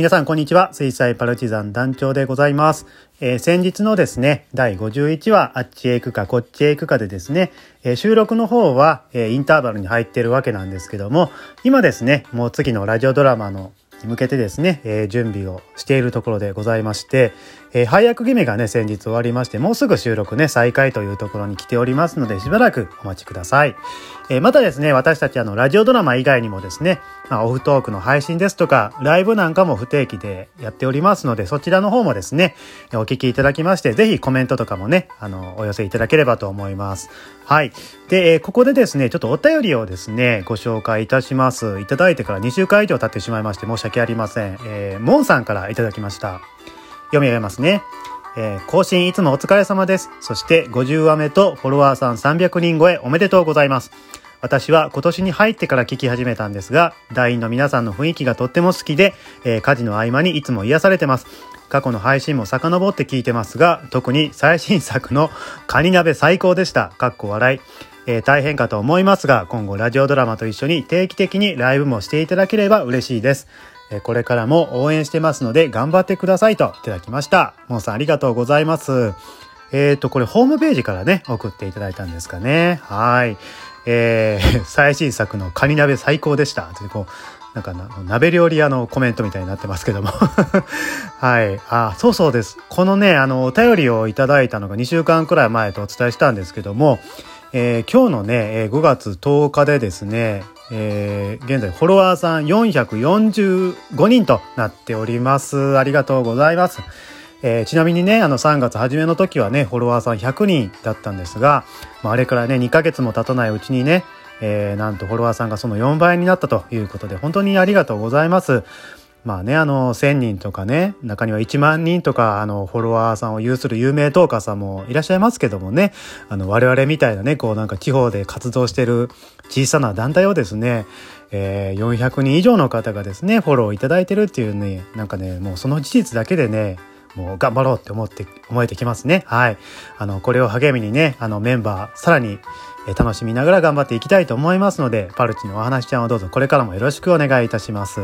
皆さんこんにちは。水彩パルチザン団長でございます、えー、先日のですね第51話あっちへ行くかこっちへ行くかでですね、えー、収録の方は、えー、インターバルに入ってるわけなんですけども今ですねもう次のラジオドラマのに向けてですね、え、準備をしているところでございまして、えー、配役決めがね先日終わりましてもうすぐ収録ね再開というところに来ておりますのでしばらくお待ちください、えー、またですね私たちあのラジオドラマ以外にもですね、まあ、オフトークの配信ですとかライブなんかも不定期でやっておりますのでそちらの方もですねお聞きいただきましてぜひコメントとかもねあのお寄せいただければと思います。はい。で、えー、ここでですねちょっとお便りをですねご紹介いたします。いただいてから2週間以上経ってしまいまして申し訳ありません、えー、モンさんからいただきました。読み上げますね。えー、更新いつもお疲れ様です。そして50話目とフォロワーさん300人超えおめでとうございます。私は今年に入ってから聞き始めたんですが、団員の皆さんの雰囲気がとっても好きで、えー、家事の合間にいつも癒されてます。過去の配信も遡って聞いてますが、特に最新作のカニ鍋最高でした。かっこ笑い。えー、大変かと思いますが、今後ラジオドラマと一緒に定期的にライブもしていただければ嬉しいです。これからも応援してますので頑張ってくださいといただきました。モンさんありがとうございます。えっ、ー、と、これホームページからね、送っていただいたんですかね。はい。えー、最新作のカニ鍋最高でした。ってこう、なんか、鍋料理屋のコメントみたいになってますけども。はい。あ、そうそうです。このね、あの、お便りをいただいたのが2週間くらい前とお伝えしたんですけども、えー、今日のね、5月10日でですね、えー、現在フォロワーさん445人となっております。ありがとうございます。えー、ちなみにね、あの3月初めの時はね、フォロワーさん100人だったんですが、まあ、あれからね、2ヶ月も経たないうちにね、えー、なんとフォロワーさんがその4倍になったということで、本当にありがとうございます。まあね、あの、1000人とかね、中には1万人とか、あの、フォロワーさんを有する有名トーカーさんもいらっしゃいますけどもね、あの、我々みたいなね、こうなんか地方で活動してる小さな団体をですね、えー、400人以上の方がですね、フォローいただいてるっていうね、なんかね、もうその事実だけでね、もう頑張ろうって思って、思えてきますね。はい。あの、これを励みにね、あの、メンバー、さらに、え楽しみながら頑張っていきたいと思いますので、パルチのお話ちゃんをどうぞこれからもよろしくお願いいたします。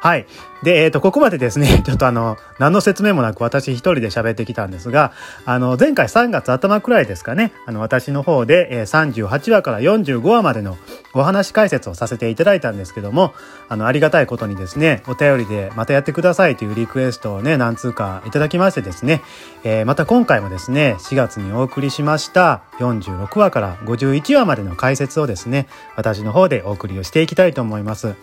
はい。で、えっ、ー、と、ここまでですね、ちょっとあの、何の説明もなく私一人で喋ってきたんですが、あの、前回3月頭くらいですかね、あの、私の方で、えー、38話から45話までのお話解説をさせていただいたんですけども、あの、ありがたいことにですね、お便りでまたやってくださいというリクエストをね、何通かいただきましてですね、えー、また今回もですね、4月にお送りしました46話から51話までの解説をですね、私の方でお送りをしていきたいと思います。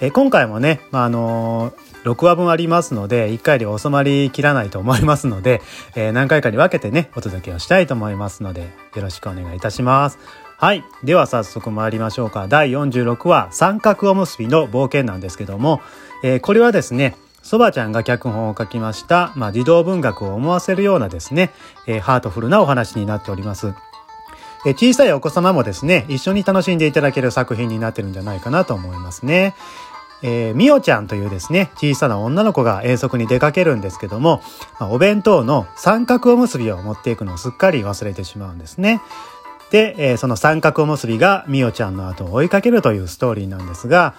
え今回もね、まあ、あのー、6話分ありますので、1回で収まりきらないと思いますので、えー、何回かに分けてね、お届けをしたいと思いますので、よろしくお願いいたします。はい。では早速参りましょうか。第46話、三角おむすびの冒険なんですけども、えー、これはですね、そばちゃんが脚本を書きました、まあ、児童文学を思わせるようなですね、え、ハートフルなお話になっております。え小さいお子様もですね、一緒に楽しんでいただける作品になってるんじゃないかなと思いますね。えー、みおちゃんというですね、小さな女の子が遠足に出かけるんですけども、まあ、お弁当の三角おむすびを持っていくのをすっかり忘れてしまうんですね。で、えー、その三角おむすびがみおちゃんの後を追いかけるというストーリーなんですが、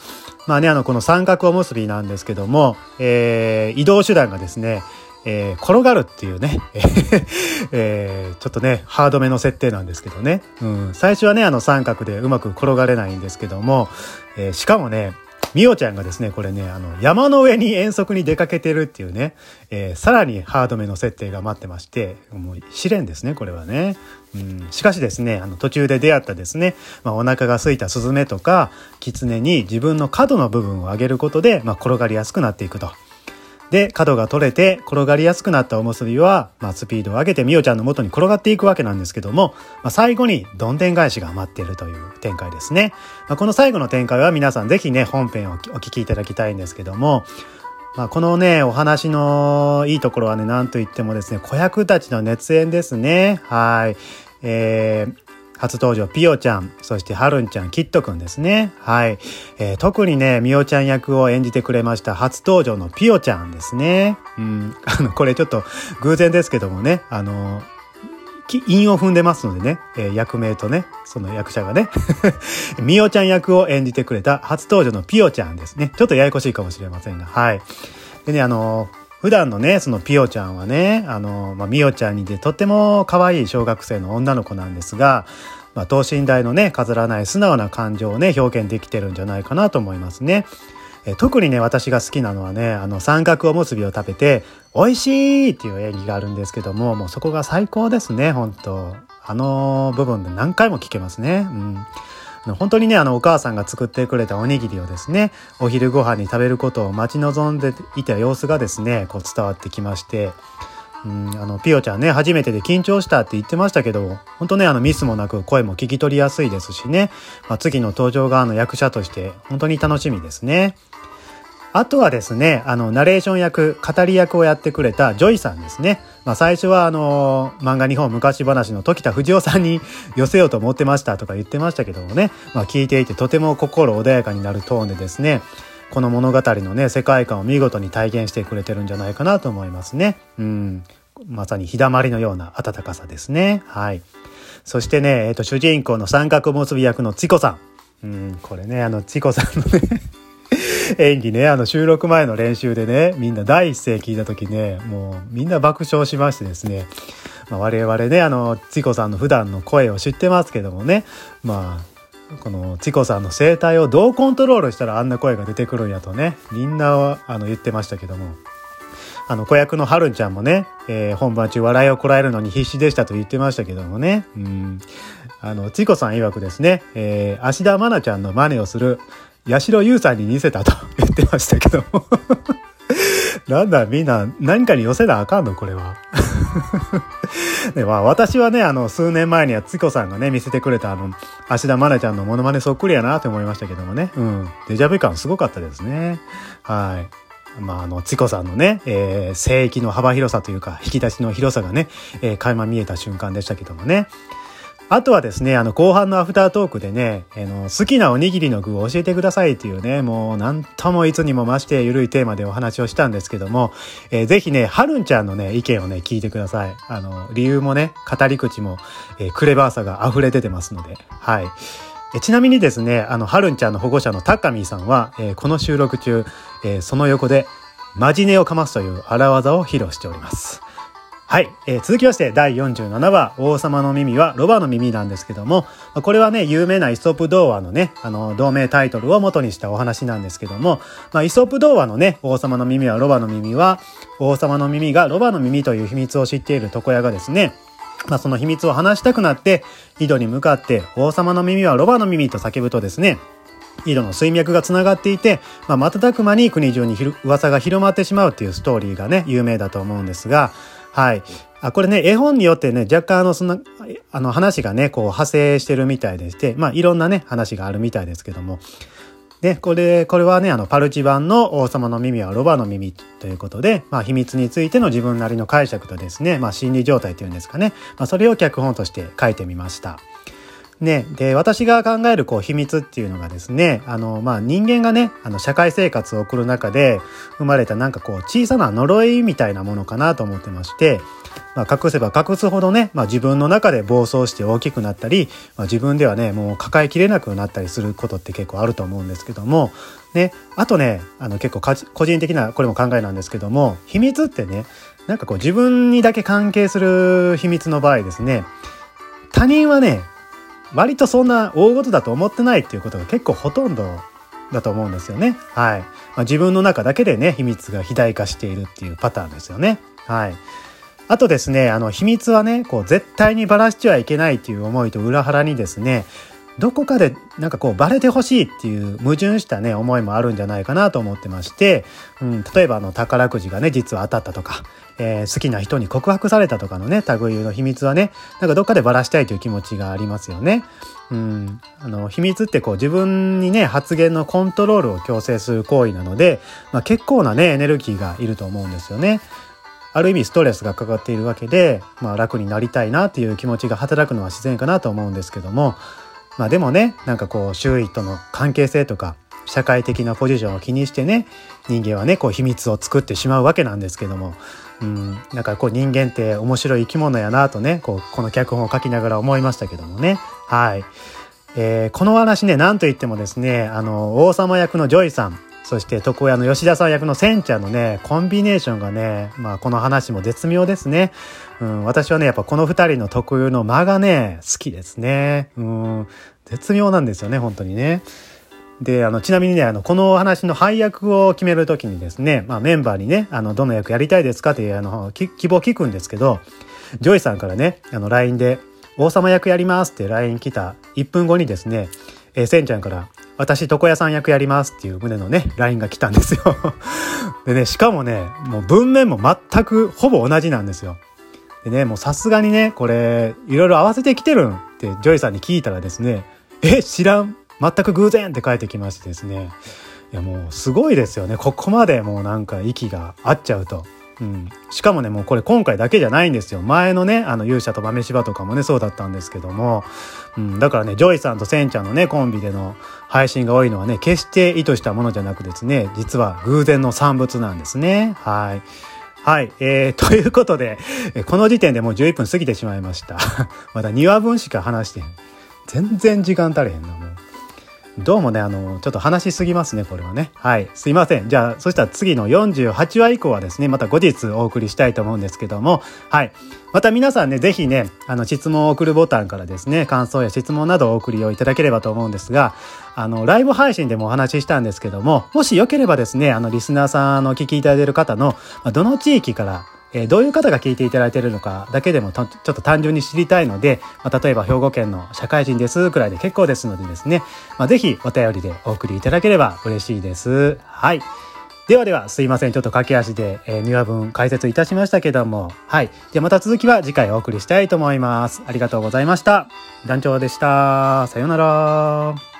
まあね、あの、この三角おむすびなんですけども、えー、移動手段がですね、えー、転がるっていうね、えー、ちょっとね、ハードめの設定なんですけどね。うん、最初はね、あの三角でうまく転がれないんですけども、えー、しかもね、みおちゃんがですね、これね、あの、山の上に遠足に出かけてるっていうね、えー、さらにハードめの設定が待ってまして、もう試練ですね、これはね。うん、しかしですね、あの、途中で出会ったですね、まあ、お腹が空いたスズメとか、キツネに自分の角の部分を上げることで、まあ、転がりやすくなっていくと。で、角が取れて転がりやすくなったおむすびは、まあ、スピードを上げてみおちゃんの元に転がっていくわけなんですけども、まあ、最後にどんでん返しが待っているという展開ですね。まあ、この最後の展開は皆さんぜひね、本編をお聞きいただきたいんですけども、まあ、このね、お話のいいところはね、なんといってもですね、子役たちの熱演ですね。はい。えー、初登場、ピオちゃん、そしてハルンちゃん、キットくんですね。はい。えー、特にね、ミオちゃん役を演じてくれました初登場のピオちゃんですね。うん、あの、これちょっと偶然ですけどもね、あの、韻を踏んでますのでね、えー、役名とね、その役者がね、ミオちゃん役を演じてくれた初登場のピオちゃんですね。ちょっとややこしいかもしれませんが、はい。でね、あの、普段のね、そのピオちゃんはね、あの、まあ、ミオちゃんにでとっても可愛い小学生の女の子なんですが、まあ、等身大のね、飾らない素直な感情をね、表現できてるんじゃないかなと思いますね。え特にね、私が好きなのはね、あの、三角おむすびを食べて、美味しいっていう演技があるんですけども、もうそこが最高ですね、本当あの部分で何回も聞けますね。うん。本当にね、あの、お母さんが作ってくれたおにぎりをですね、お昼ご飯に食べることを待ち望んでいた様子がですね、こう伝わってきまして、うん、あの、ピオちゃんね、初めてで緊張したって言ってましたけど、本当ね、あの、ミスもなく声も聞き取りやすいですしね、まあ、次の登場側の役者として本当に楽しみですね。あとはですね、あの、ナレーション役、語り役をやってくれたジョイさんですね。まあ、最初はあの、漫画日本昔話の常田富士男さんに寄せようと思ってましたとか言ってましたけどもね、まあ、聞いていてとても心穏やかになるトーンでですね、この物語のね、世界観を見事に体現してくれてるんじゃないかなと思いますね。うん。まさに日だまりのような温かさですね。はい。そしてね、えっ、ー、と、主人公の三角結び役のチコさん。うん、これね、あの、チコさんのね 演技ね、あの収録前の練習でね、みんな第一声聞いた時ね、もうみんな爆笑しましてですね、まあ、我々ね、あの、チコさんの普段の声を知ってますけどもね、まあ、このチコさんの声帯をどうコントロールしたらあんな声が出てくるんやとね、みんなあの言ってましたけども、あの子役のはるんちゃんもね、えー、本番中笑いをこらえるのに必死でしたと言ってましたけどもね、うん、あの、チコさん曰くですね、えー、芦田愛菜ちゃんの真似をする八代優さんに似せたと 言ってましたけどなんだ、みんな何かに寄せなあかんのこれは。で、まあ私はね、あの、数年前にはつこさんがね、見せてくれたあの、芦田愛菜ちゃんのモノマネそっくりやなって思いましたけどもね。うん。デジャブ感すごかったですね。はい。まあ、あの、チコさんのね、えー、聖域の幅広さというか、引き出しの広さがね、えー、垣間見えた瞬間でしたけどもね。あとはですね、あの、後半のアフタートークでね、あの、好きなおにぎりの具を教えてくださいっていうね、もう、なんともいつにも増してゆるいテーマでお話をしたんですけども、えー、ぜひね、はるんちゃんのね、意見をね、聞いてください。あの、理由もね、語り口も、えー、クレバーさが溢れ出てますので、はい。えちなみにですね、あの、はるんちゃんの保護者のタカミーさんは、えー、この収録中、え、その横で、マジネをかますという荒技を披露しております。はい、えー、続きまして第47話王様の耳はロバの耳なんですけどもこれはね有名なイソップ童話のねあの同名タイトルを元にしたお話なんですけども、まあ、イソップ童話のね王様の耳はロバの耳は王様の耳がロバの耳という秘密を知っている床屋がですねまあ、その秘密を話したくなって井戸に向かって王様の耳はロバの耳と叫ぶとですね井戸の水脈がつながっていて、まあ、瞬く間に国中に噂が広まってしまうっていうストーリーがね有名だと思うんですがはい。あ、これね、絵本によってね、若干あの、そんな、あの話がね、こう派生してるみたいでして、まあいろんなね、話があるみたいですけども。で、これ、これはね、あの、パルチ版の王様の耳はロバの耳ということで、まあ秘密についての自分なりの解釈とですね、まあ心理状態というんですかね、まあそれを脚本として書いてみました。ね、で私が考えるこう秘密っていうのがですねあの、まあ、人間がねあの社会生活を送る中で生まれたなんかこう小さな呪いみたいなものかなと思ってまして、まあ、隠せば隠すほどね、まあ、自分の中で暴走して大きくなったり、まあ、自分ではねもう抱えきれなくなったりすることって結構あると思うんですけども、ね、あとねあの結構個人的なこれも考えなんですけども秘密ってねなんかこう自分にだけ関係する秘密の場合ですね他人はね割とそんな大事だと思ってないっていうことが結構ほとんどだと思うんですよね。はい。まあ、自分の中だけでね、秘密が肥大化しているっていうパターンですよね。はい。あとですね、あの、秘密はね、こう、絶対にばらしちゃいけないっていう思いと裏腹にですね、どこかでなんかこうバレてほしいっていう矛盾したね思いもあるんじゃないかなと思ってまして、うん、例えばあの宝くじがね実は当たったとか、えー、好きな人に告白されたとかのね類の秘密はねなんかどっかでばらしたいという気持ちがありますよね。うん、あの秘密ってこう自分にね発言のコントロールを強制する行為なので、まあ、結構なねエネルギーがいると思うんですよね。ある意味ストレスがかかっているわけで、まあ、楽になりたいなっていう気持ちが働くのは自然かなと思うんですけどもまあでもねなんかこう周囲との関係性とか社会的なポジションを気にしてね人間はねこう秘密を作ってしまうわけなんですけどもうんなんかこう人間って面白い生き物やなとねこうこの脚本を書きながら思いましたけどもねはい、えー、この話ね何と言ってもですねあの王様役のジョイさんそして床屋の吉田さん役のせんちゃんのね、コンビネーションがね、まあこの話も絶妙ですね。うん、私はね、やっぱこの二人の特有の間がね、好きですね。うん、絶妙なんですよね、本当にね。で、あの、ちなみにね、あの、この話の配役を決めるときにですね、まあメンバーにね、あの、どの役やりたいですかっていう、あの、希望聞くんですけど、ジョイさんからね、あの、LINE で、王様役やりますって LINE 来た1分後にですね、えー、せんちゃんから、私、床屋さん役やりますっていう旨のね、LINE が来たんですよ でね、しかもね、もう文面も全くほぼ同じなんですよ。でね、もうさすがにね、これ、いろいろ合わせてきてるんってジョイさんに聞いたらですね、え、知らん全く偶然って書いてきましてですね。いやもうすごいですよね。ここまでもうなんか息が合っちゃうと。うん、しかもねもうこれ今回だけじゃないんですよ前のねあの勇者と豆柴とかもねそうだったんですけども、うん、だからねジョイさんとせんちゃんのねコンビでの配信が多いのはね決して意図したものじゃなくですね実は偶然の産物なんですねはい。はい。えー、ということで、この時点でもう11分過ぎてしまいました。まだ2話分しか話してへん。全然時間足れへんな、もう。どうもね、あの、ちょっと話しすぎますね、これはね。はい。すいません。じゃあ、そしたら次の48話以降はですね、また後日お送りしたいと思うんですけども、はい。また皆さんね、ぜひね、あの、質問を送るボタンからですね、感想や質問などをお送りをいただければと思うんですが、あの、ライブ配信でもお話ししたんですけども、もしよければですね、あの、リスナーさんあのお聞きいただいている方の、どの地域からえ、どういう方が聞いていただいているのかだけでもちょっと単純に知りたいので、まあ、例えば兵庫県の社会人ですくらいで結構ですのでですね、まあ、ぜひお便りでお送りいただければ嬉しいです。はい。ではでは、すいません。ちょっと駆け足で、えー、2話分解説いたしましたけども。はい。ではまた続きは次回お送りしたいと思います。ありがとうございました。団長でした。さようなら。